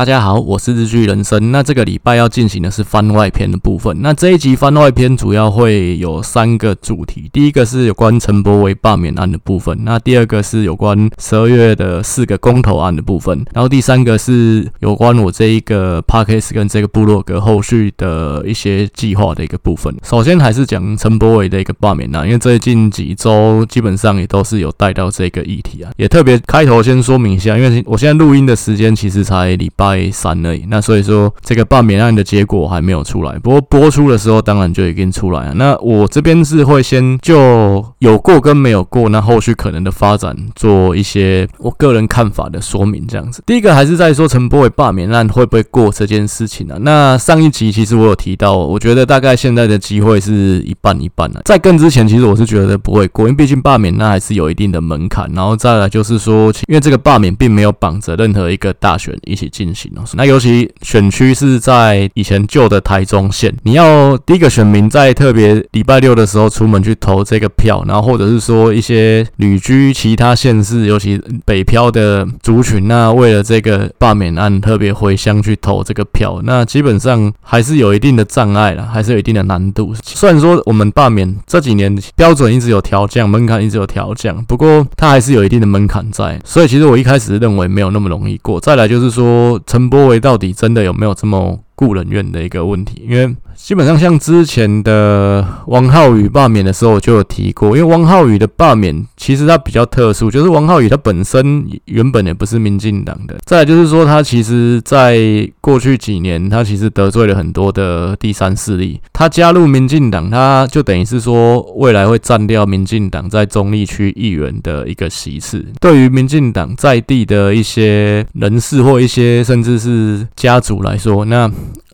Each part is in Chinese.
大家好，我是日剧人生。那这个礼拜要进行的是番外篇的部分。那这一集番外篇主要会有三个主题，第一个是有关陈柏惟罢免案的部分，那第二个是有关十二月的四个公投案的部分，然后第三个是有关我这一个 podcast 跟这个部落格后续的一些计划的一个部分。首先还是讲陈柏惟的一个罢免案，因为最近几周基本上也都是有带到这个议题啊，也特别开头先说明一下，因为我现在录音的时间其实才礼拜。拜三而已，那所以说这个罢免案的结果还没有出来，不过播出的时候当然就已经出来了。那我这边是会先就有过跟没有过，那后续可能的发展做一些我个人看法的说明，这样子。第一个还是在说陈柏伟罢免案会不会过这件事情啊？那上一集其实我有提到，我觉得大概现在的机会是一半一半啊。在更之前，其实我是觉得不会过，因为毕竟罢免那还是有一定的门槛，然后再来就是说，因为这个罢免并没有绑着任何一个大选一起进行。那尤其选区是在以前旧的台中县，你要第一个选民在特别礼拜六的时候出门去投这个票，然后或者是说一些旅居其他县市，尤其北漂的族群，那为了这个罢免案特别回乡去投这个票，那基本上还是有一定的障碍了，还是有一定的难度。虽然说我们罢免这几年标准一直有调降，门槛一直有调降，不过它还是有一定的门槛在，所以其实我一开始认为没有那么容易过。再来就是说陈柏维到底真的有没有这么顾人怨的一个问题？因为基本上像之前的王浩宇罢免的时候，我就有提过。因为王浩宇的罢免其实他比较特殊，就是王浩宇他本身原本也不是民进党的。再就是说，他其实在过去几年，他其实得罪了很多的第三势力。他加入民进党，他就等于是说未来会占掉民进党在中立区议员的一个席次。对于民进党在地的一些人士或一些甚至是家族来说，那。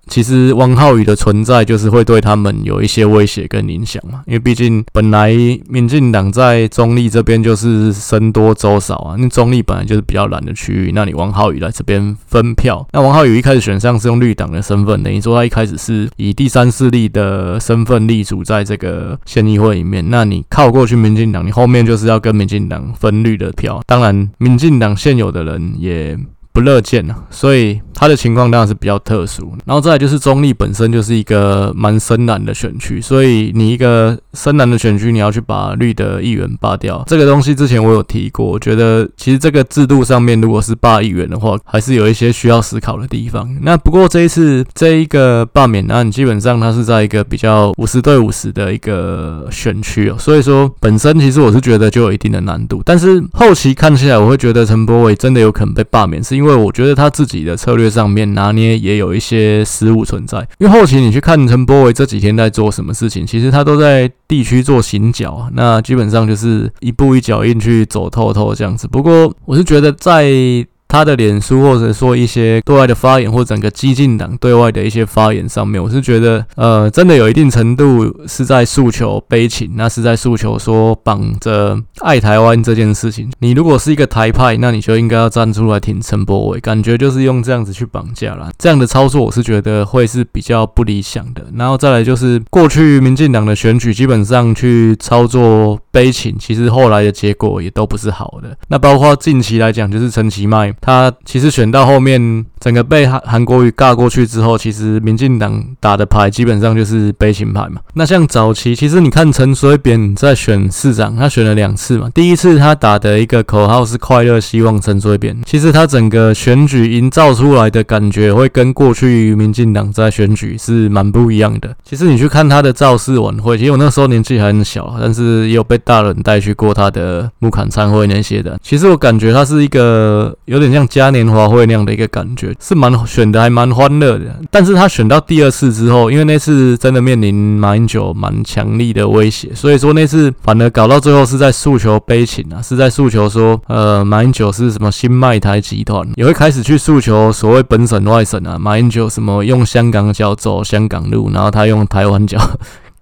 其实王浩宇的存在就是会对他们有一些威胁跟影响嘛，因为毕竟本来民进党在中立这边就是僧多粥少啊，那中立本来就是比较蓝的区域，那你王浩宇来这边分票，那王浩宇一开始选上是用绿党的身份，等于说他一开始是以第三势力的身份立足在这个县议会里面，那你靠过去民进党，你后面就是要跟民进党分绿的票，当然民进党现有的人也不乐见啊，所以。他的情况当然是比较特殊，然后再来就是中立本身就是一个蛮深蓝的选区，所以你一个深蓝的选区，你要去把绿的议员罢掉，这个东西之前我有提过，我觉得其实这个制度上面如果是罢议员的话，还是有一些需要思考的地方。那不过这一次这一个罢免案，基本上它是在一个比较五十对五十的一个选区哦，所以说本身其实我是觉得就有一定的难度，但是后期看起来我会觉得陈柏伟真的有可能被罢免，是因为我觉得他自己的策略。上面拿捏也有一些失误存在，因为后期你去看陈波维这几天在做什么事情，其实他都在地区做行脚，那基本上就是一步一脚印去走透透这样子。不过我是觉得在。他的脸书或者说一些对外的发言，或整个激进党对外的一些发言上面，我是觉得，呃，真的有一定程度是在诉求悲情，那是在诉求说绑着爱台湾这件事情。你如果是一个台派，那你就应该要站出来挺陈柏伟，感觉就是用这样子去绑架了。这样的操作，我是觉得会是比较不理想的。然后再来就是过去民进党的选举，基本上去操作悲情，其实后来的结果也都不是好的。那包括近期来讲，就是陈其迈。他其实选到后面，整个被韩韩国瑜尬过去之后，其实民进党打的牌基本上就是悲情牌嘛。那像早期，其实你看陈水扁在选市长，他选了两次嘛。第一次他打的一个口号是“快乐希望陈水扁”，其实他整个选举营造出来的感觉会跟过去民进党在选举是蛮不一样的。其实你去看他的造势晚会，其实我那时候年纪还很小，但是也有被大人带去过他的木坎餐会那些的。其实我感觉他是一个有点。很像嘉年华会那样的一个感觉，是蛮选的还蛮欢乐的。但是他选到第二次之后，因为那次真的面临马英九蛮强力的威胁，所以说那次反而搞到最后是在诉求悲情啊，是在诉求说，呃，马英九是什么新麦台集团，也会开始去诉求所谓本省外省啊，马英九什么用香港脚走香港路，然后他用台湾脚。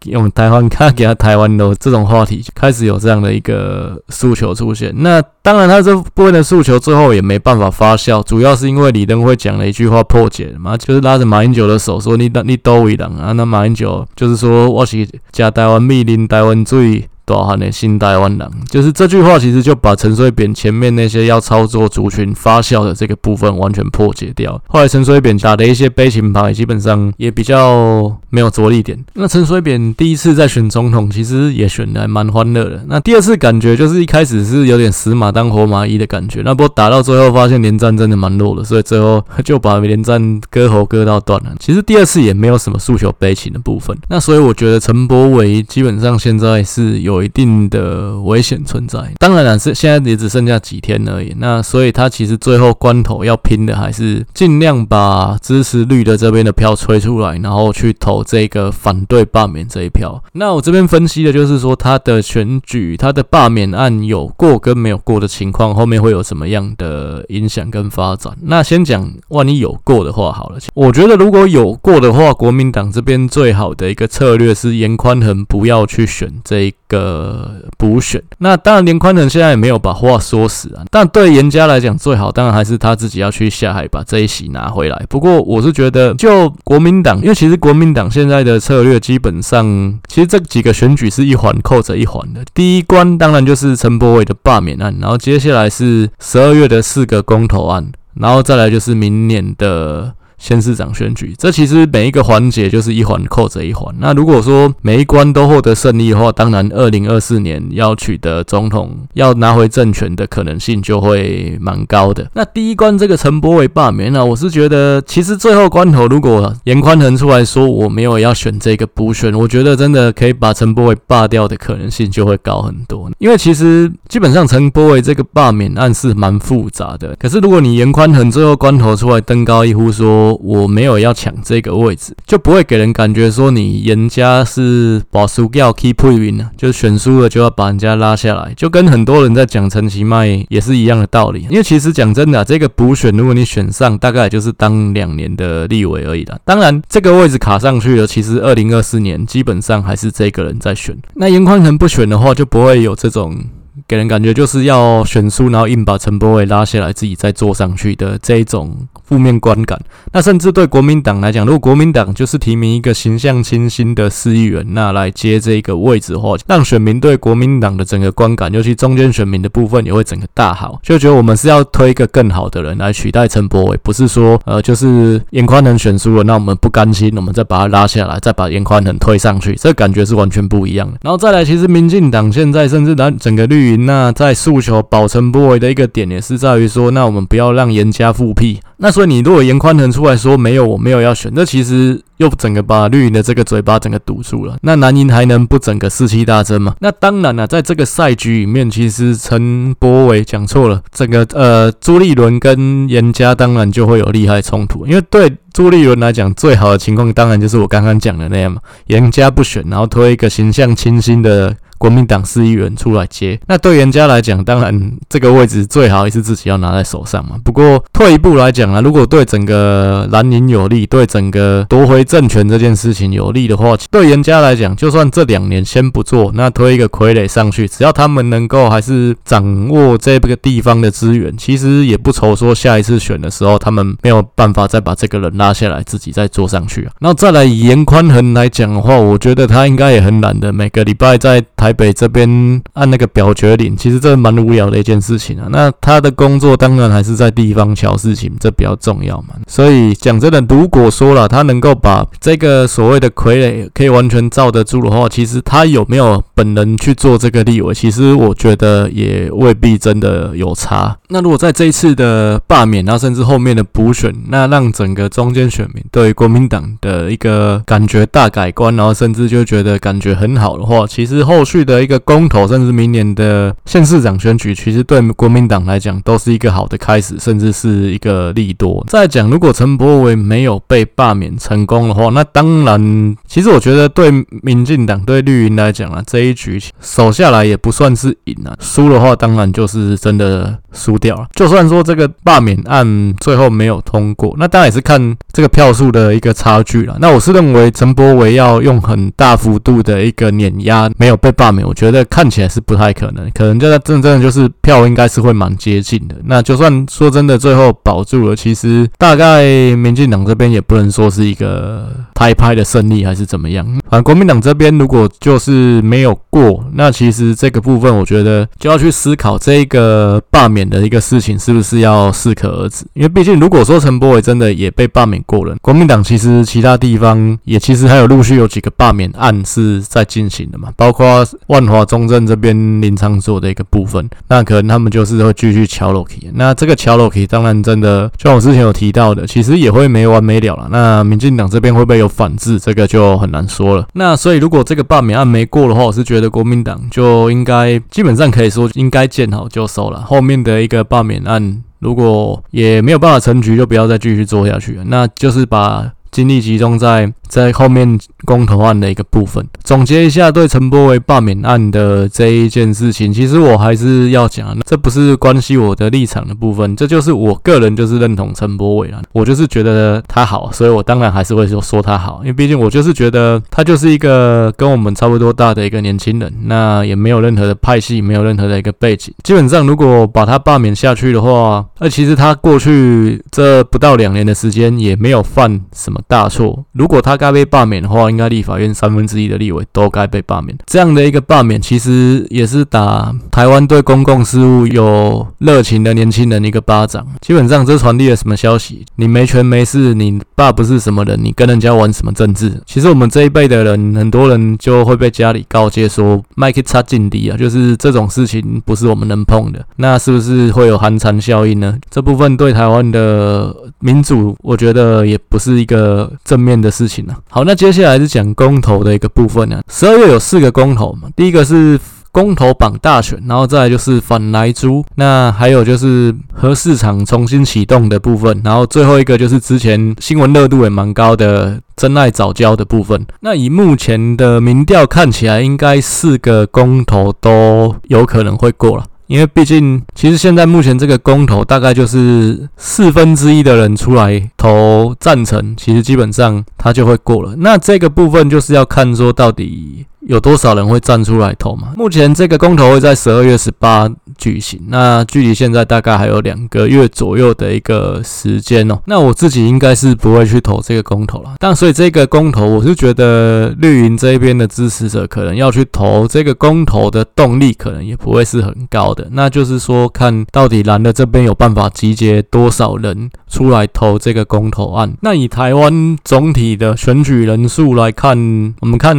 用台湾卡给他台湾的这种话题开始有这样的一个诉求出现，那当然他这部分的诉求最后也没办法发酵，主要是因为李登辉讲了一句话破解嘛，就是拉着马英九的手说，你你都为党啊，那马英九就是说我是加台湾密林台湾最。大汉的新台湾人，就是这句话，其实就把陈水扁前面那些要操作族群发酵的这个部分完全破解掉。后来陈水扁打的一些悲情牌，基本上也比较没有着力点。那陈水扁第一次在选总统，其实也选的还蛮欢乐的。那第二次感觉就是一开始是有点死马当活马医的感觉，那不过打到最后发现连战真的蛮弱的，所以最后就把连战割喉割到断了。其实第二次也没有什么诉求悲情的部分。那所以我觉得陈柏伟基本上现在是有。有一定的危险存在，当然了，是现在也只剩下几天而已。那所以他其实最后关头要拼的还是尽量把支持绿的这边的票吹出来，然后去投这个反对罢免这一票。那我这边分析的就是说，他的选举、他的罢免案有过跟没有过的情况，后面会有什么样的影响跟发展。那先讲，万一有过的话好了，我觉得如果有过的话，国民党这边最好的一个策略是严宽恒不要去选这一个。补选，那当然，连宽城现在也没有把话说死啊。但对严家来讲，最好当然还是他自己要去下海把这一席拿回来。不过，我是觉得，就国民党，因为其实国民党现在的策略基本上，其实这几个选举是一环扣着一环的。第一关当然就是陈柏伟的罢免案，然后接下来是十二月的四个公投案，然后再来就是明年的。县市长选举，这其实每一个环节就是一环扣着一环。那如果说每一关都获得胜利的话，当然二零二四年要取得总统、要拿回政权的可能性就会蛮高的。那第一关这个陈柏伟罢免呢，我是觉得其实最后关头，如果严宽恒出来说我没有要选这个补选，我觉得真的可以把陈柏伟罢掉的可能性就会高很多。因为其实基本上陈柏伟这个罢免案是蛮复杂的。可是如果你严宽恒最后关头出来登高一呼说，我我没有要抢这个位置，就不会给人感觉说你人家是把输掉 keep win 呢，就是选输了就要把人家拉下来，就跟很多人在讲陈其迈也是一样的道理。因为其实讲真的，这个补选如果你选上，大概就是当两年的立委而已啦。当然，这个位置卡上去了，其实二零二四年基本上还是这个人在选。那颜宽恒不选的话，就不会有这种。给人感觉就是要选输，然后硬把陈柏伟拉下来，自己再坐上去的这一种负面观感。那甚至对国民党来讲，如果国民党就是提名一个形象清新的市议员，那来接这个位置的话，让选民对国民党的整个观感，尤其中间选民的部分，也会整个大好，就觉得我们是要推一个更好的人来取代陈柏伟，不是说呃就是严宽能选输了，那我们不甘心，我们再把他拉下来，再把严宽能推上去，这感觉是完全不一样的。然后再来，其实民进党现在甚至拿整个绿营。那在诉求保陈柏惟的一个点，也是在于说，那我们不要让严家复辟。那所以你如果严宽恒出来说没有，我没有要选，那其实又整个把绿营的这个嘴巴整个堵住了。那蓝营还能不整个士气大增吗？那当然了，在这个赛局里面，其实陈柏惟讲错了，整个呃朱立伦跟严家当然就会有利害冲突，因为对朱立伦来讲，最好的情况当然就是我刚刚讲的那样嘛，严家不选，然后推一个形象清新的。国民党市议员出来接，那对颜家来讲，当然 这个位置最好也是自己要拿在手上嘛。不过退一步来讲啊，如果对整个蓝营有利，对整个夺回政权这件事情有利的话，对颜家来讲，就算这两年先不做，那推一个傀儡上去，只要他们能够还是掌握这个地方的资源，其实也不愁说下一次选的时候，他们没有办法再把这个人拉下来，自己再坐上去啊。那再来以颜宽恒来讲的话，我觉得他应该也很懒的，每个礼拜在台。北这边按那个表决领，其实这蛮无聊的一件事情啊。那他的工作当然还是在地方乔事情，这比较重要嘛。所以讲真的，如果说了他能够把这个所谓的傀儡可以完全罩得住的话，其实他有没有本人去做这个立委，其实我觉得也未必真的有差。那如果在这一次的罢免，然后甚至后面的补选，那让整个中间选民对国民党的一个感觉大改观，然后甚至就觉得感觉很好的话，其实后续。去的一个公投，甚至明年的县市长选举，其实对国民党来讲都是一个好的开始，甚至是一个利多。再讲，如果陈柏伟没有被罢免成功的话，那当然，其实我觉得对民进党、对绿营来讲啊，这一局守下来也不算是赢啊。输的话，当然就是真的输掉了。就算说这个罢免案最后没有通过，那当然也是看这个票数的一个差距了。那我是认为陈柏伟要用很大幅度的一个碾压，没有被罢。罢免我觉得看起来是不太可能，可能就在真正就是票应该是会蛮接近的。那就算说真的最后保住了，其实大概民进党这边也不能说是一个。拍拍的胜利还是怎么样？反正国民党这边如果就是没有过，那其实这个部分我觉得就要去思考这个罢免的一个事情是不是要适可而止。因为毕竟如果说陈柏伟真的也被罢免过了，国民党其实其他地方也其实还有陆续有几个罢免案是在进行的嘛，包括万华中正这边林昶佐的一个部分，那可能他们就是会继续敲落去。那这个敲落去，当然真的就像我之前有提到的，其实也会没完没了了。那民进党这边会不会有反制，这个就很难说了。那所以如果这个罢免案没过的话，我是觉得国民党就应该基本上可以说应该见好就收了。后面的一个罢免案如果也没有办法成局，就不要再继续做下去了。那就是把精力集中在。在后面公投案的一个部分，总结一下对陈柏惟罢免案的这一件事情，其实我还是要讲，这不是关系我的立场的部分，这就是我个人就是认同陈柏惟了，我就是觉得他好，所以我当然还是会说说他好，因为毕竟我就是觉得他就是一个跟我们差不多大的一个年轻人，那也没有任何的派系，没有任何的一个背景，基本上如果把他罢免下去的话，那其实他过去这不到两年的时间也没有犯什么大错，如果他。该被罢免的话，应该立法院三分之一的立委都该被罢免。这样的一个罢免，其实也是打台湾对公共事务有热情的年轻人一个巴掌。基本上，这传递了什么消息？你没权没势，你爸不是什么人，你跟人家玩什么政治？其实我们这一辈的人，很多人就会被家里告诫说“麦克差劲敌啊”，就是这种事情不是我们能碰的。那是不是会有寒蝉效应呢？这部分对台湾的民主，我觉得也不是一个呃正面的事情啊。好，那接下来是讲公投的一个部分呢。十二月有四个公投嘛，第一个是公投榜大选，然后再来就是反莱猪，那还有就是核市场重新启动的部分，然后最后一个就是之前新闻热度也蛮高的真爱早教的部分。那以目前的民调看起来，应该四个公投都有可能会过了。因为毕竟，其实现在目前这个公投大概就是四分之一的人出来投赞成，其实基本上他就会过了。那这个部分就是要看说到底。有多少人会站出来投嘛？目前这个公投会在十二月十八举行，那距离现在大概还有两个月左右的一个时间哦。那我自己应该是不会去投这个公投了。但所以这个公投，我是觉得绿营这边的支持者可能要去投这个公投的动力，可能也不会是很高的。那就是说，看到底蓝的这边有办法集结多少人出来投这个公投案。那以台湾总体的选举人数来看，我们看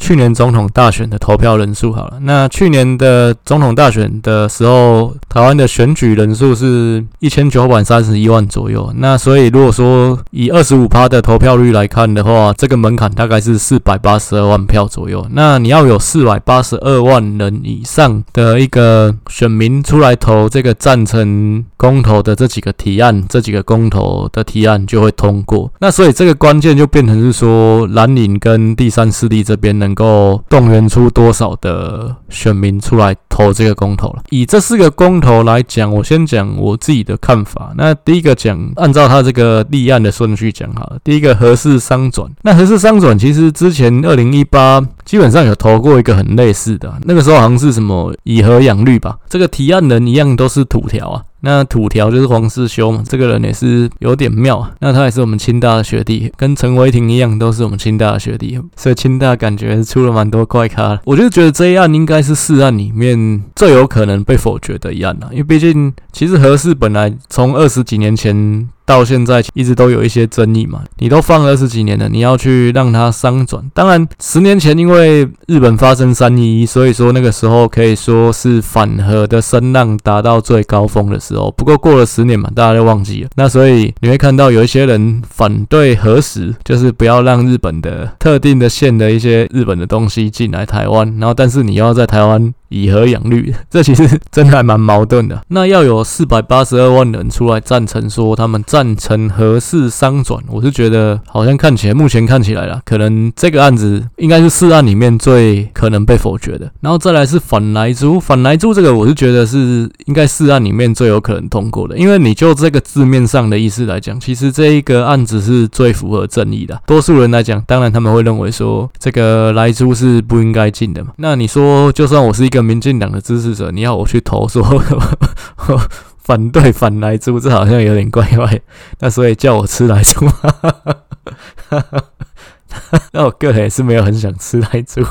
去年。总统大选的投票人数好了，那去年的总统大选的时候，台湾的选举人数是一千九百三十一万左右。那所以如果说以二十五趴的投票率来看的话，这个门槛大概是四百八十二万票左右。那你要有四百八十二万人以上的一个选民出来投这个赞成公投的这几个提案，这几个公投的提案就会通过。那所以这个关键就变成是说，蓝营跟第三势力这边能能够。动员出多少的选民出来投这个公投了？以这四个公投来讲，我先讲我自己的看法。那第一个讲，按照他这个立案的顺序讲好了。第一个核四商转，那核四商转其实之前二零一八基本上有投过一个很类似的，那个时候好像是什么以核养绿吧？这个提案人一样都是土条啊。那土条就是黄世修嘛，这个人也是有点妙啊。那他也是我们清大的学弟，跟陈维霆一样，都是我们清大的学弟，所以清大感觉出了蛮多怪咖。我就觉得这一案应该是四案里面最有可能被否决的一案了，因为毕竟其实何氏本来从二十几年前。到现在一直都有一些争议嘛，你都放二十几年了，你要去让它商转。当然，十年前因为日本发生三一，所以说那个时候可以说是反核的声浪达到最高峰的时候。不过过了十年嘛，大家都忘记了。那所以你会看到有一些人反对核食，就是不要让日本的特定的县的一些日本的东西进来台湾，然后但是你要在台湾。以和养绿，这其实真的还蛮矛盾的。那要有四百八十二万人出来赞成说他们赞成核四商转，我是觉得好像看起来，目前看起来啦，可能这个案子应该是四案里面最可能被否决的。然后再来是反莱猪，反莱猪这个我是觉得是应该四案里面最有可能通过的，因为你就这个字面上的意思来讲，其实这一个案子是最符合正义的。多数人来讲，当然他们会认为说这个莱猪是不应该进的嘛。那你说，就算我是一个。民进党的支持者，你要我去投说反对反来猪，这好像有点怪怪。那所以叫我吃莱猪吗？那我个人也是没有很想吃来猪，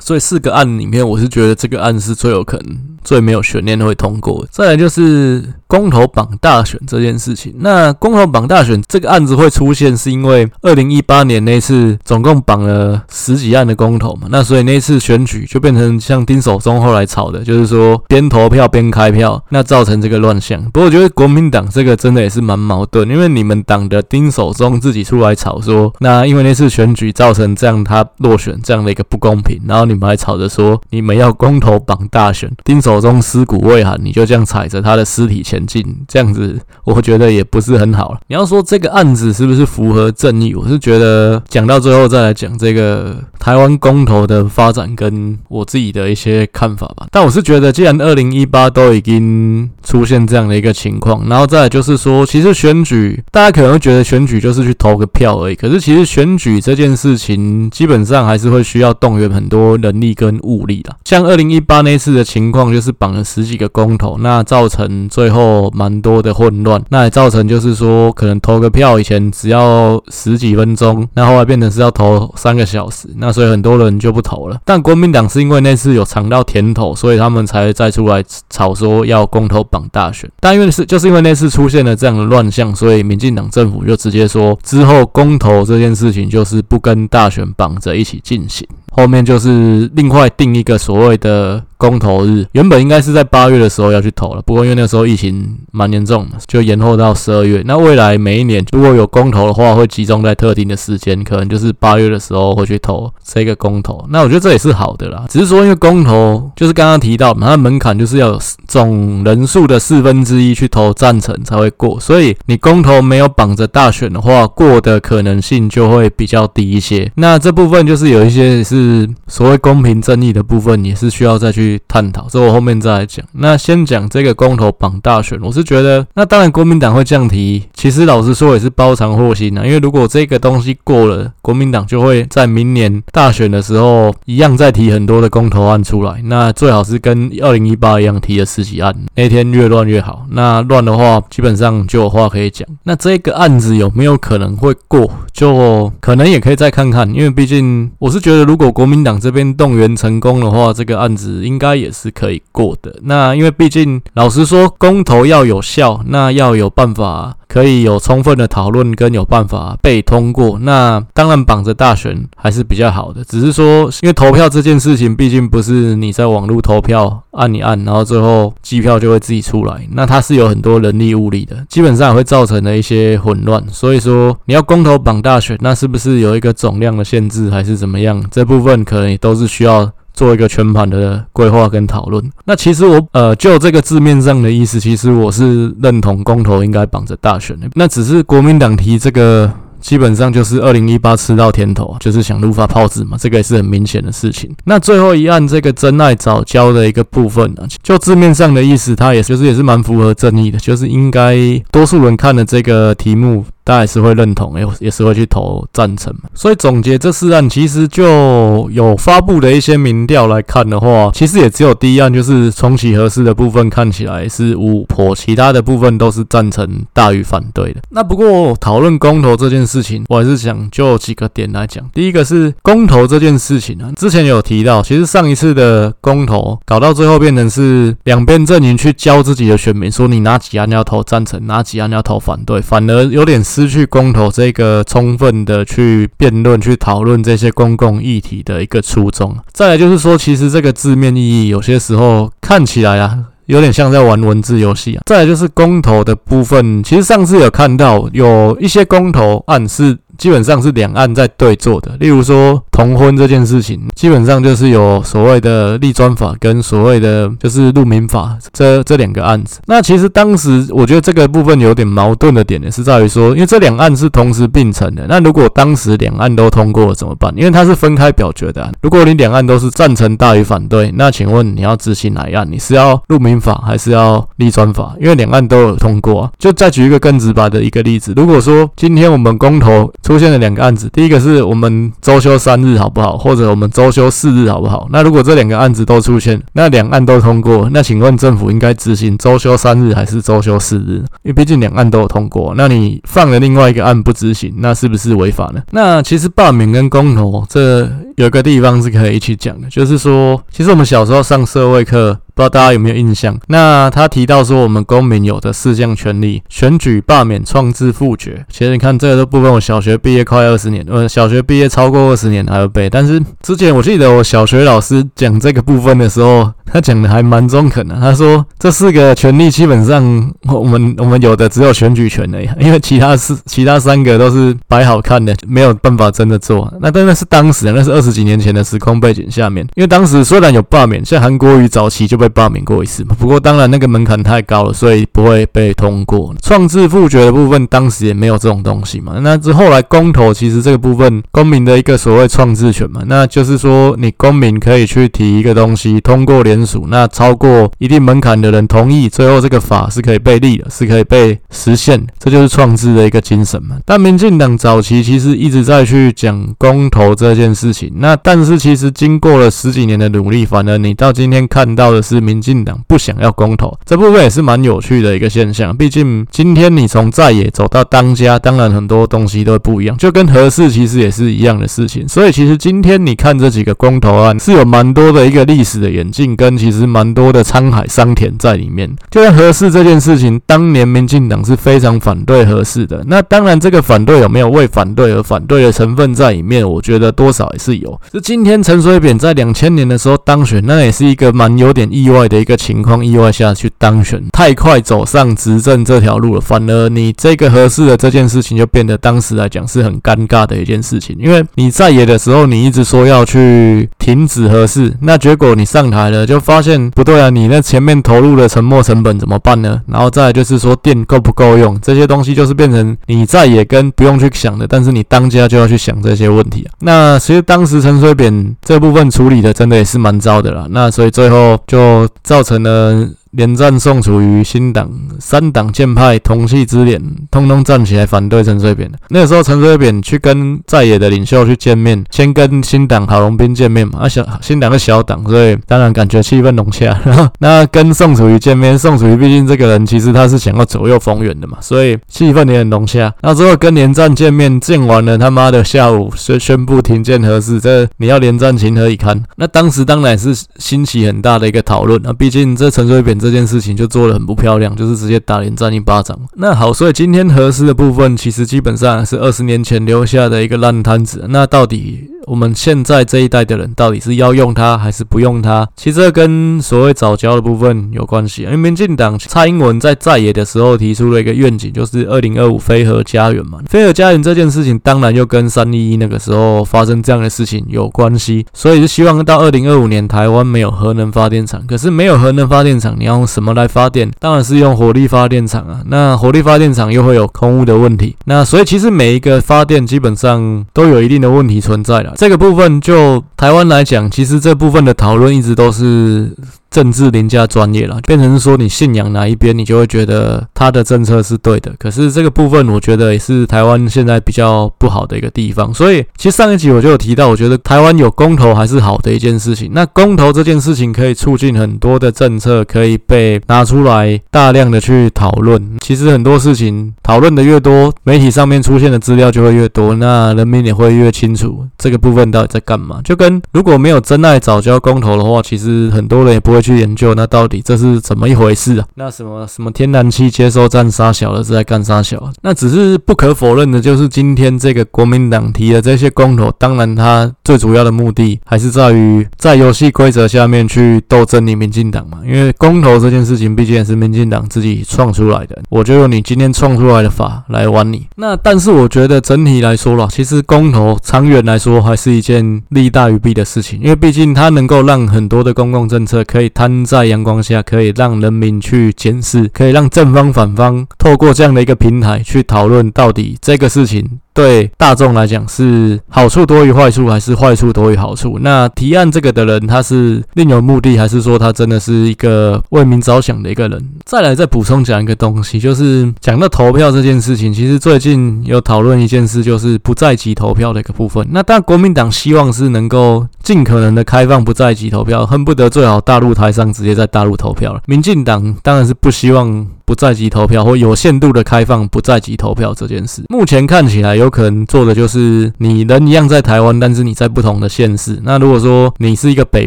所以四个案里面，我是觉得这个案是最有可能、最没有悬念会通过。再来就是公投榜大选这件事情。那公投榜大选这个案子会出现，是因为二零一八年那次总共绑了十几案的公投嘛，那所以那次选举就变成像丁守中后来吵的，就是说边投票边开票，那造成这个乱象。不过我觉得国民党这个真的也是蛮矛盾，因为你们党的丁守中自己出来吵说，那因为那次选举造成这样他落选这样的一个不公平，然后你们还吵着说你们要公投榜大选，丁守手中尸骨未寒，你就这样踩着他的尸体前进，这样子我觉得也不是很好了。你要说这个案子是不是符合正义，我是觉得讲到最后再来讲这个台湾公投的发展跟我自己的一些看法吧。但我是觉得，既然二零一八都已经出现这样的一个情况，然后再来就是说，其实选举大家可能会觉得选举就是去投个票而已，可是其实选举这件事情基本上还是会需要动员很多人力跟物力的。像二零一八那次的情况，就是绑了十几个公投，那造成最后蛮多的混乱，那也造成就是说可能投个票以前只要十几分钟，那后来变成是要投三个小时，那所以很多人就不投了。但国民党是因为那次有尝到甜头，所以他们才再出来吵说要公投绑大选。但因为是就是因为那次出现了这样的乱象，所以民进党政府就直接说之后公投这件事情就是不跟大选绑着一起进行。后面就是另外定一个所谓的公投日，原本应该是在八月的时候要去投了，不过因为那时候疫情蛮严重的，就延后到十二月。那未来每一年如果有公投的话，会集中在特定的时间，可能就是八月的时候会去投这个公投。那我觉得这也是好的啦，只是说因为公投就是刚刚提到嘛，它的门槛就是要有总人数的四分之一去投赞成才会过，所以你公投没有绑着大选的话，过的可能性就会比较低一些。那这部分就是有一些是。是所谓公平正义的部分，也是需要再去探讨。这我后面再来讲。那先讲这个公投榜大选，我是觉得，那当然国民党会降提，其实老实说也是包藏祸心啊。因为如果这个东西过了，国民党就会在明年大选的时候一样再提很多的公投案出来。那最好是跟二零一八一样提了十几案，那天越乱越好。那乱的话，基本上就有话可以讲。那这个案子有没有可能会过？就可能也可以再看看，因为毕竟我是觉得如果。国民党这边动员成功的话，这个案子应该也是可以过的。那因为毕竟，老实说，公投要有效，那要有办法可以有充分的讨论，跟有办法被通过。那当然绑着大选还是比较好的。只是说，因为投票这件事情，毕竟不是你在网络投票按一按，然后最后计票就会自己出来。那它是有很多人力物力的，基本上也会造成了一些混乱。所以说，你要公投绑大选，那是不是有一个总量的限制，还是怎么样？这部分。可能都是需要做一个全盘的规划跟讨论。那其实我呃，就这个字面上的意思，其实我是认同公投应该绑着大选的。那只是国民党提这个。基本上就是二零一八吃到甜头，就是想入法炮制嘛，这个也是很明显的事情。那最后一案这个真爱早教的一个部分呢，就字面上的意思，它也就是也是蛮符合正义的，就是应该多数人看了这个题目，大家也是会认同，也也是会去投赞成嘛。所以总结这四案，其实就有发布的一些民调来看的话，其实也只有第一案就是重启合适的部分看起来是五五波，其他的部分都是赞成大于反对的。那不过讨论公投这件事。情我还是想就几个点来讲。第一个是公投这件事情啊，之前有提到，其实上一次的公投搞到最后变成是两边阵营去教自己的选民，说你哪几案要投赞成，哪几案要投反对，反而有点失去公投这个充分的去辩论、去讨论这些公共议题的一个初衷。再来就是说，其实这个字面意义有些时候看起来啊。有点像在玩文字游戏啊。再来就是公投的部分，其实上次有看到有一些公投案是。基本上是两岸在对做的，例如说同婚这件事情，基本上就是有所谓的立专法跟所谓的就是路民法这这两个案子。那其实当时我觉得这个部分有点矛盾的点呢，是在于说，因为这两案是同时并存的。那如果当时两岸都通过了怎么办？因为它是分开表决的。如果你两岸都是赞成大于反对，那请问你要执行哪一案？你是要路民法还是要立专法？因为两岸都有通过啊。就再举一个更直白的一个例子，如果说今天我们公投。出现了两个案子，第一个是我们周休三日好不好，或者我们周休四日好不好？那如果这两个案子都出现，那两案都通过，那请问政府应该执行周休三日还是周休四日？因为毕竟两案都有通过，那你放了另外一个案不执行，那是不是违法呢？那其实罢免跟公投这有一个地方是可以一起讲的，就是说，其实我们小时候上社会课。不知道大家有没有印象？那他提到说，我们公民有的四项权利：选举、罢免、创制、复决。其实你看这个都部分，我小学毕业快二十年，呃，小学毕业超过二十年还要背。但是之前我记得我小学老师讲这个部分的时候，他讲的还蛮中肯的。他说这四个权利基本上我们我们有的只有选举权而已，因为其他四其他三个都是摆好看的，没有办法真的做。那但那是当时，那是二十几年前的时空背景下面，因为当时虽然有罢免，像韩国瑜早期就被。罢免过一次嘛，不过当然那个门槛太高了，所以不会被通过。创制复决的部分，当时也没有这种东西嘛。那之后来公投，其实这个部分公民的一个所谓创制权嘛，那就是说你公民可以去提一个东西，通过联署，那超过一定门槛的人同意，最后这个法是可以被立的，是可以被实现，这就是创制的一个精神嘛。但民进党早期其实一直在去讲公投这件事情，那但是其实经过了十几年的努力，反而你到今天看到的是。民进党不想要公投，这部分也是蛮有趣的一个现象。毕竟今天你从在野走到当家，当然很多东西都不一样，就跟合适其实也是一样的事情。所以其实今天你看这几个公投案，是有蛮多的一个历史的演进，跟其实蛮多的沧海桑田在里面。就像核四这件事情，当年民进党是非常反对合适的。那当然，这个反对有没有为反对而反对的成分在里面？我觉得多少也是有。就今天陈水扁在两千年的时候当选，那也是一个蛮有点意。外的一个情况，意外下去当选，太快走上执政这条路了，反而你这个合适的这件事情就变得当时来讲是很尴尬的一件事情，因为你在野的时候，你一直说要去停止合适，那结果你上台了，就发现不对啊，你那前面投入的沉没成本怎么办呢？然后再就是说电够不够用，这些东西就是变成你在野跟不用去想的，但是你当家就要去想这些问题啊。那其实当时陈水扁这部分处理的真的也是蛮糟的啦，那所以最后就。造成了。连战宋楚瑜新党三党建派同气之联，通通站起来反对陈水扁。那个时候，陈水扁去跟在野的领袖去见面，先跟新党郝龙斌见面嘛。啊，小新党的小党，所以当然感觉气氛融洽。然后，那跟宋楚瑜见面，宋楚瑜毕竟这个人其实他是想要左右逢源的嘛，所以气氛也很融洽。那之后跟连战见面，见完了他妈的下午宣宣布停建核四，这你要连战情何以堪？那当时当然是兴起很大的一个讨论啊，毕竟这陈水扁。这件事情就做的很不漂亮，就是直接打连战一巴掌。那好，所以今天核四的部分，其实基本上是二十年前留下的一个烂摊子。那到底？我们现在这一代的人到底是要用它还是不用它？其实这跟所谓早教的部分有关系。因为民进党蔡英文在在野的时候提出了一个愿景，就是二零二五非核家园嘛。非核家园这件事情，当然又跟三一一那个时候发生这样的事情有关系。所以就希望到二零二五年台湾没有核能发电厂。可是没有核能发电厂，你要用什么来发电？当然是用火力发电厂啊。那火力发电厂又会有空污的问题。那所以其实每一个发电基本上都有一定的问题存在了。这个部分就台湾来讲，其实这部分的讨论一直都是。政治凌驾专业了，变成是说你信仰哪一边，你就会觉得他的政策是对的。可是这个部分，我觉得也是台湾现在比较不好的一个地方。所以，其实上一集我就有提到，我觉得台湾有公投还是好的一件事情。那公投这件事情可以促进很多的政策可以被拿出来大量的去讨论。其实很多事情讨论的越多，媒体上面出现的资料就会越多，那人民也会越清楚这个部分到底在干嘛。就跟如果没有真爱藻礁公投的话，其实很多人也不会。去研究那到底这是怎么一回事啊？那什么什么天然气接收站杀小了是在干杀小？那只是不可否认的，就是今天这个国民党提的这些公投，当然它最主要的目的还是在于在游戏规则下面去斗争你民进党嘛。因为公投这件事情毕竟也是民进党自己创出来的，我就用你今天创出来的法来玩你。那但是我觉得整体来说啦，其实公投长远来说还是一件利大于弊的事情，因为毕竟它能够让很多的公共政策可以。摊在阳光下，可以让人民去检视，可以让正方反方透过这样的一个平台去讨论到底这个事情。对大众来讲是好处多于坏处，还是坏处多于好处？那提案这个的人他是另有目的，还是说他真的是一个为民着想的一个人？再来再补充讲一个东西，就是讲到投票这件事情，其实最近有讨论一件事，就是不在籍投票的一个部分。那当然国民党希望是能够尽可能的开放不在籍投票，恨不得最好大陆台商直接在大陆投票了。民进党当然是不希望。不在籍投票或有限度的开放不在籍投票这件事，目前看起来有可能做的就是你人一样在台湾，但是你在不同的县市。那如果说你是一个北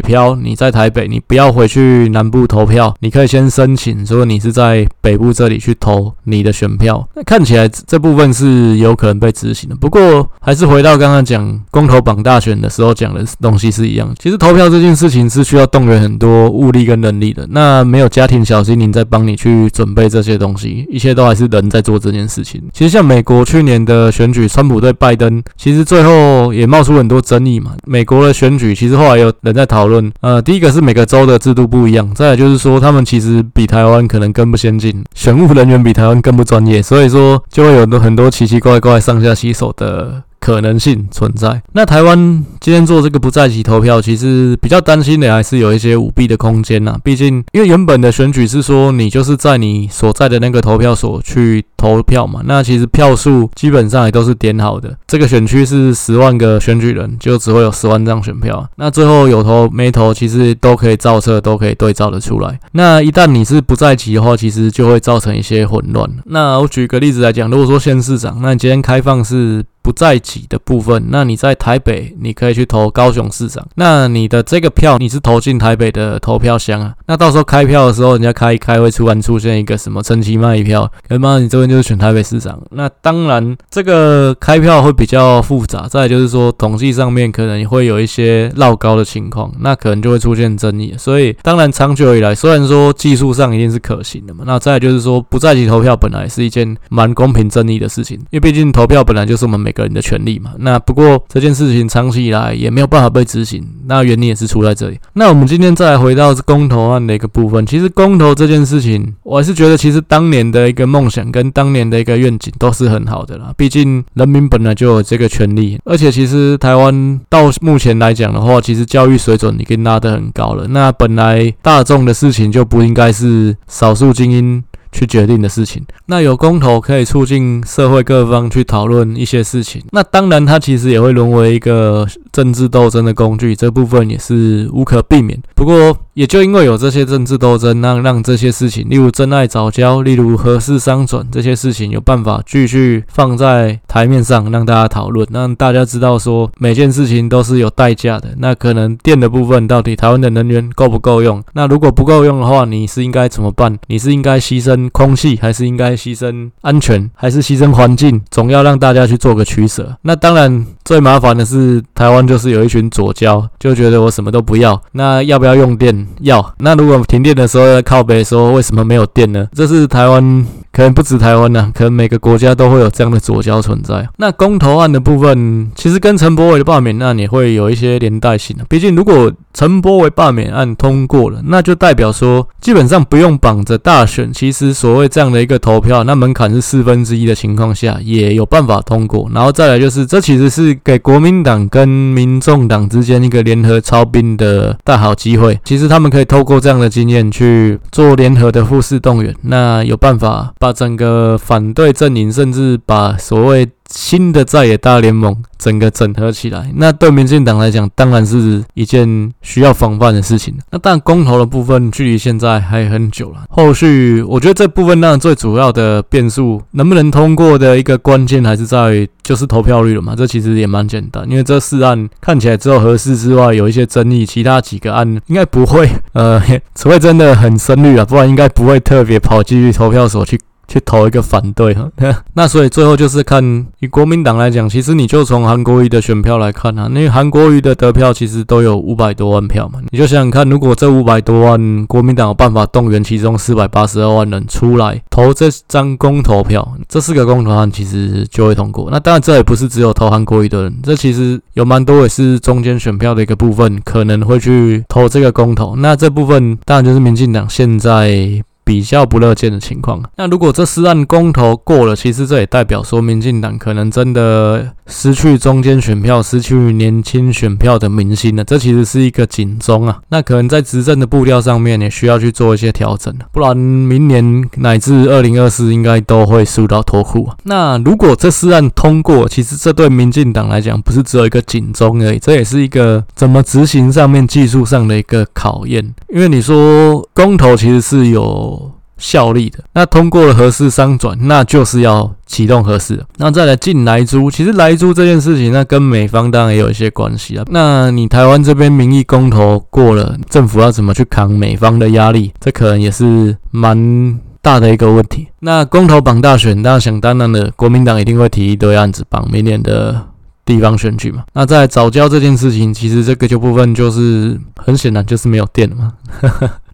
漂，你在台北，你不要回去南部投票，你可以先申请说你是在北部这里去投你的选票。那看起来这部分是有可能被执行的。不过还是回到刚刚讲公投榜大选的时候讲的东西是一样。其实投票这件事情是需要动员很多物力跟能力的。那没有家庭小精灵在帮你去准备。这些东西，一切都还是人在做这件事情。其实像美国去年的选举，川普对拜登，其实最后也冒出很多争议嘛。美国的选举，其实后来有人在讨论，呃，第一个是每个州的制度不一样，再来就是说他们其实比台湾可能更不先进，选务人员比台湾更不专业，所以说就会有很多很多奇奇怪怪、上下其手的。可能性存在。那台湾今天做这个不在籍投票，其实比较担心的还是有一些舞弊的空间呐。毕竟，因为原本的选举是说你就是在你所在的那个投票所去投票嘛。那其实票数基本上也都是点好的。这个选区是十万个选举人，就只会有十万张选票。那最后有投没投，其实都可以照册，都可以对照得出来。那一旦你是不在籍的话，其实就会造成一些混乱。那我举个例子来讲，如果说县市长，那你今天开放是。不在籍的部分，那你在台北，你可以去投高雄市长。那你的这个票，你是投进台北的投票箱啊。那到时候开票的时候，人家开一开，会突然出现一个什么陈其迈一票，可能妈你这边就是选台北市长。那当然，这个开票会比较复杂。再就是说，统计上面可能会有一些绕高的情况，那可能就会出现争议。所以，当然长久以来，虽然说技术上一定是可行的嘛，那再就是说，不在籍投票本来是一件蛮公平正义的事情，因为毕竟投票本来就是我们每个人的权利嘛，那不过这件事情长期以来也没有办法被执行，那原因也是出在这里。那我们今天再来回到公投案的一个部分，其实公投这件事情，我还是觉得其实当年的一个梦想跟当年的一个愿景都是很好的啦。毕竟人民本来就有这个权利，而且其实台湾到目前来讲的话，其实教育水准已经拉得很高了。那本来大众的事情就不应该是少数精英。去决定的事情，那有公投可以促进社会各方去讨论一些事情，那当然它其实也会沦为一个政治斗争的工具，这部分也是无可避免。不过也就因为有这些政治斗争，让让这些事情，例如真爱早教，例如核四商转这些事情，有办法继续放在台面上让大家讨论，让大家知道说每件事情都是有代价的。那可能电的部分到底台湾的能源够不够用？那如果不够用的话，你是应该怎么办？你是应该牺牲？空气还是应该牺牲安全，还是牺牲环境，总要让大家去做个取舍。那当然最麻烦的是台湾就是有一群左交，就觉得我什么都不要。那要不要用电？要。那如果停电的时候要靠北说为什么没有电呢？这是台湾。可能不止台湾呐、可能每个国家都会有这样的左胶存在。那公投案的部分，其实跟陈柏惟的罢免案也会有一些连带性的。毕竟，如果陈柏惟罢免案通过了，那就代表说，基本上不用绑着大选。其实，所谓这样的一个投票，那门槛是四分之一的情况下，也有办法通过。然后再来就是，这其实是给国民党跟民众党之间一个联合操兵的大好机会。其实他们可以透过这样的经验去做联合的护市动员，那有办法。把整个反对阵营，甚至把所谓新的在野大联盟整个整合起来，那对民进党来讲，当然是一件需要防范的事情。那但公投的部分，距离现在还很久了。后续我觉得这部分当然最主要的变数，能不能通过的一个关键，还是在于就是投票率了嘛。这其实也蛮简单，因为这四案看起来只有核四之外有一些争议，其他几个案应该不会，呃，除非真的很深绿啊，不然应该不会特别跑进去投票所去。去投一个反对哈。那所以最后就是看以国民党来讲，其实你就从韩国瑜的选票来看啊，因为韩国瑜的得票其实都有五百多万票嘛，你就想想看，如果这五百多万国民党有办法动员其中四百八十二万人出来投这张公投票，这四个公投案其实就会通过。那当然这也不是只有投韩国瑜的人，这其实有蛮多也是中间选票的一个部分，可能会去投这个公投。那这部分当然就是民进党现在。比较不乐见的情况。那如果这四案公投过了，其实这也代表说，民进党可能真的失去中间选票、失去年轻选票的民心了。这其实是一个警钟啊。那可能在执政的步调上面也需要去做一些调整，不然明年乃至二零二四应该都会输到脱裤。那如果这四案通过，其实这对民进党来讲不是只有一个警钟而已，这也是一个怎么执行上面技术上的一个考验。因为你说公投其实是有。效力的，那通过了核四商转，那就是要启动核四。那再来进莱猪，其实莱猪这件事情，那跟美方当然也有一些关系啊。那你台湾这边民意公投过了，政府要怎么去扛美方的压力？这可能也是蛮大的一个问题。那公投绑大选，大家想当然的，国民党一定会提一堆案子绑明年的地方选举嘛。那在藻礁这件事情，其实这个就部分就是很显然就是没有电了嘛。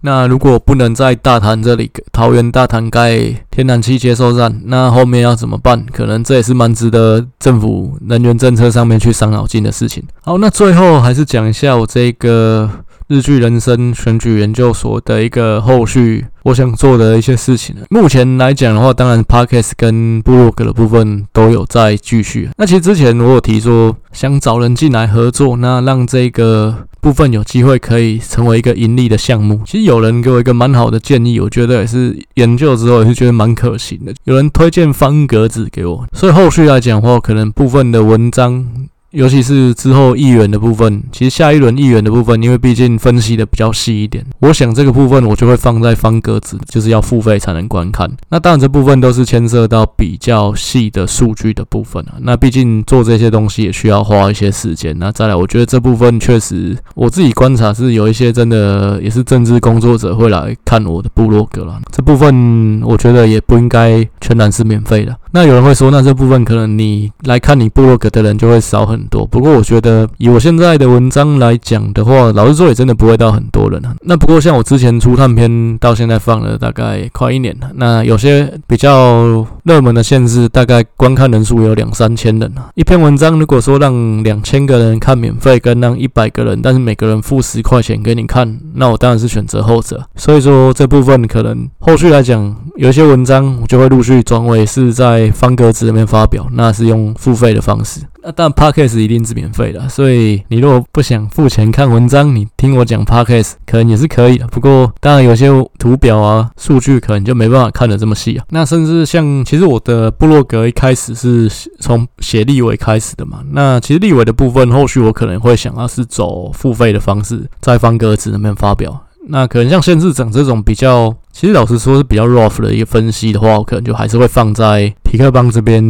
那如果不能在大潭这里，桃园大潭盖天然气接收站，那后面要怎么办？可能这也是蛮值得政府能源政策上面去伤脑筋的事情。好，那最后还是讲一下我这个。日剧人生选举研究所的一个后续，我想做的一些事情。目前来讲的话，当然 Podcast 跟部落格的部分都有在继续。那其实之前我有提说，想找人进来合作，那让这个部分有机会可以成为一个盈利的项目。其实有人给我一个蛮好的建议，我觉得也是研究之后也是觉得蛮可行的。有人推荐方格子给我，所以后续来讲的话，可能部分的文章。尤其是之后议员的部分，其实下一轮议员的部分，因为毕竟分析的比较细一点，我想这个部分我就会放在方格子，就是要付费才能观看。那当然这部分都是牵涉到比较细的数据的部分啊。那毕竟做这些东西也需要花一些时间。那再来，我觉得这部分确实我自己观察是有一些真的也是政治工作者会来看我的部落格了。这部分我觉得也不应该全然是免费的。那有人会说，那这部分可能你来看你部落格的人就会少很多。不过我觉得以我现在的文章来讲的话，老实说也真的不会到很多人啊。那不过像我之前出探片到现在放了大概快一年了，那有些比较热门的限制，大概观看人数有两三千人啊。一篇文章如果说让两千个人看免费，跟让一百个人，但是每个人付十块钱给你看，那我当然是选择后者。所以说这部分可能后续来讲，有一些文章我就会陆续转为是在。在方格子里面发表，那是用付费的方式。那但，Podcast 一定是免费的，所以你如果不想付钱看文章，你听我讲 Podcast 可能也是可以的。不过，当然有些图表啊、数据可能就没办法看得这么细啊。那甚至像，其实我的部落格一开始是从写立委开始的嘛。那其实立委的部分，后续我可能会想要是走付费的方式，在方格子里面发表。那可能像县市长这种比较，其实老实说是比较 rough 的一个分析的话，我可能就还是会放在皮克邦这边。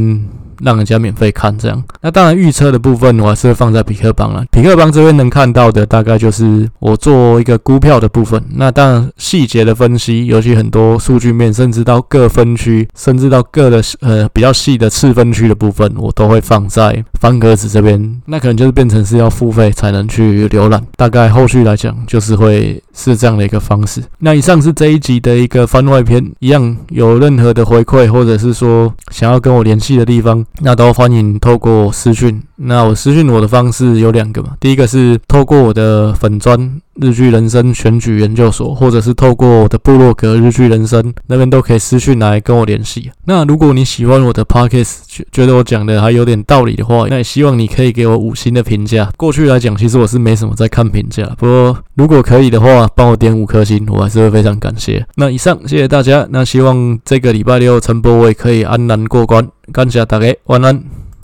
让人家免费看这样，那当然预测的部分我还是会放在痞客邦了。痞客邦这边能看到的大概就是我做一个估票的部分。那当然细节的分析，尤其很多数据面，甚至到各分区，甚至到各的呃比较细的次分区的部分，我都会放在方格子这边。那可能就是变成是要付费才能去浏览。大概后续来讲就是会是这样的一个方式。那以上是这一集的一个番外篇，一样有任何的回馈或者是说想要跟我联系的地方。那都欢迎透过私讯。那我私讯我的方式有两个嘛，第一个是透过我的粉砖日剧人生选举研究所，或者是透过我的部落格日剧人生那边都可以私讯来跟我联系。那如果你喜欢我的 podcast，觉得我讲的还有点道理的话，那也希望你可以给我五星的评价。过去来讲，其实我是没什么在看评价，不过如果可以的话，帮我点五颗星，我还是会非常感谢。那以上，谢谢大家。那希望这个礼拜六陈柏惟可以安然过关。感谢大家，晚安。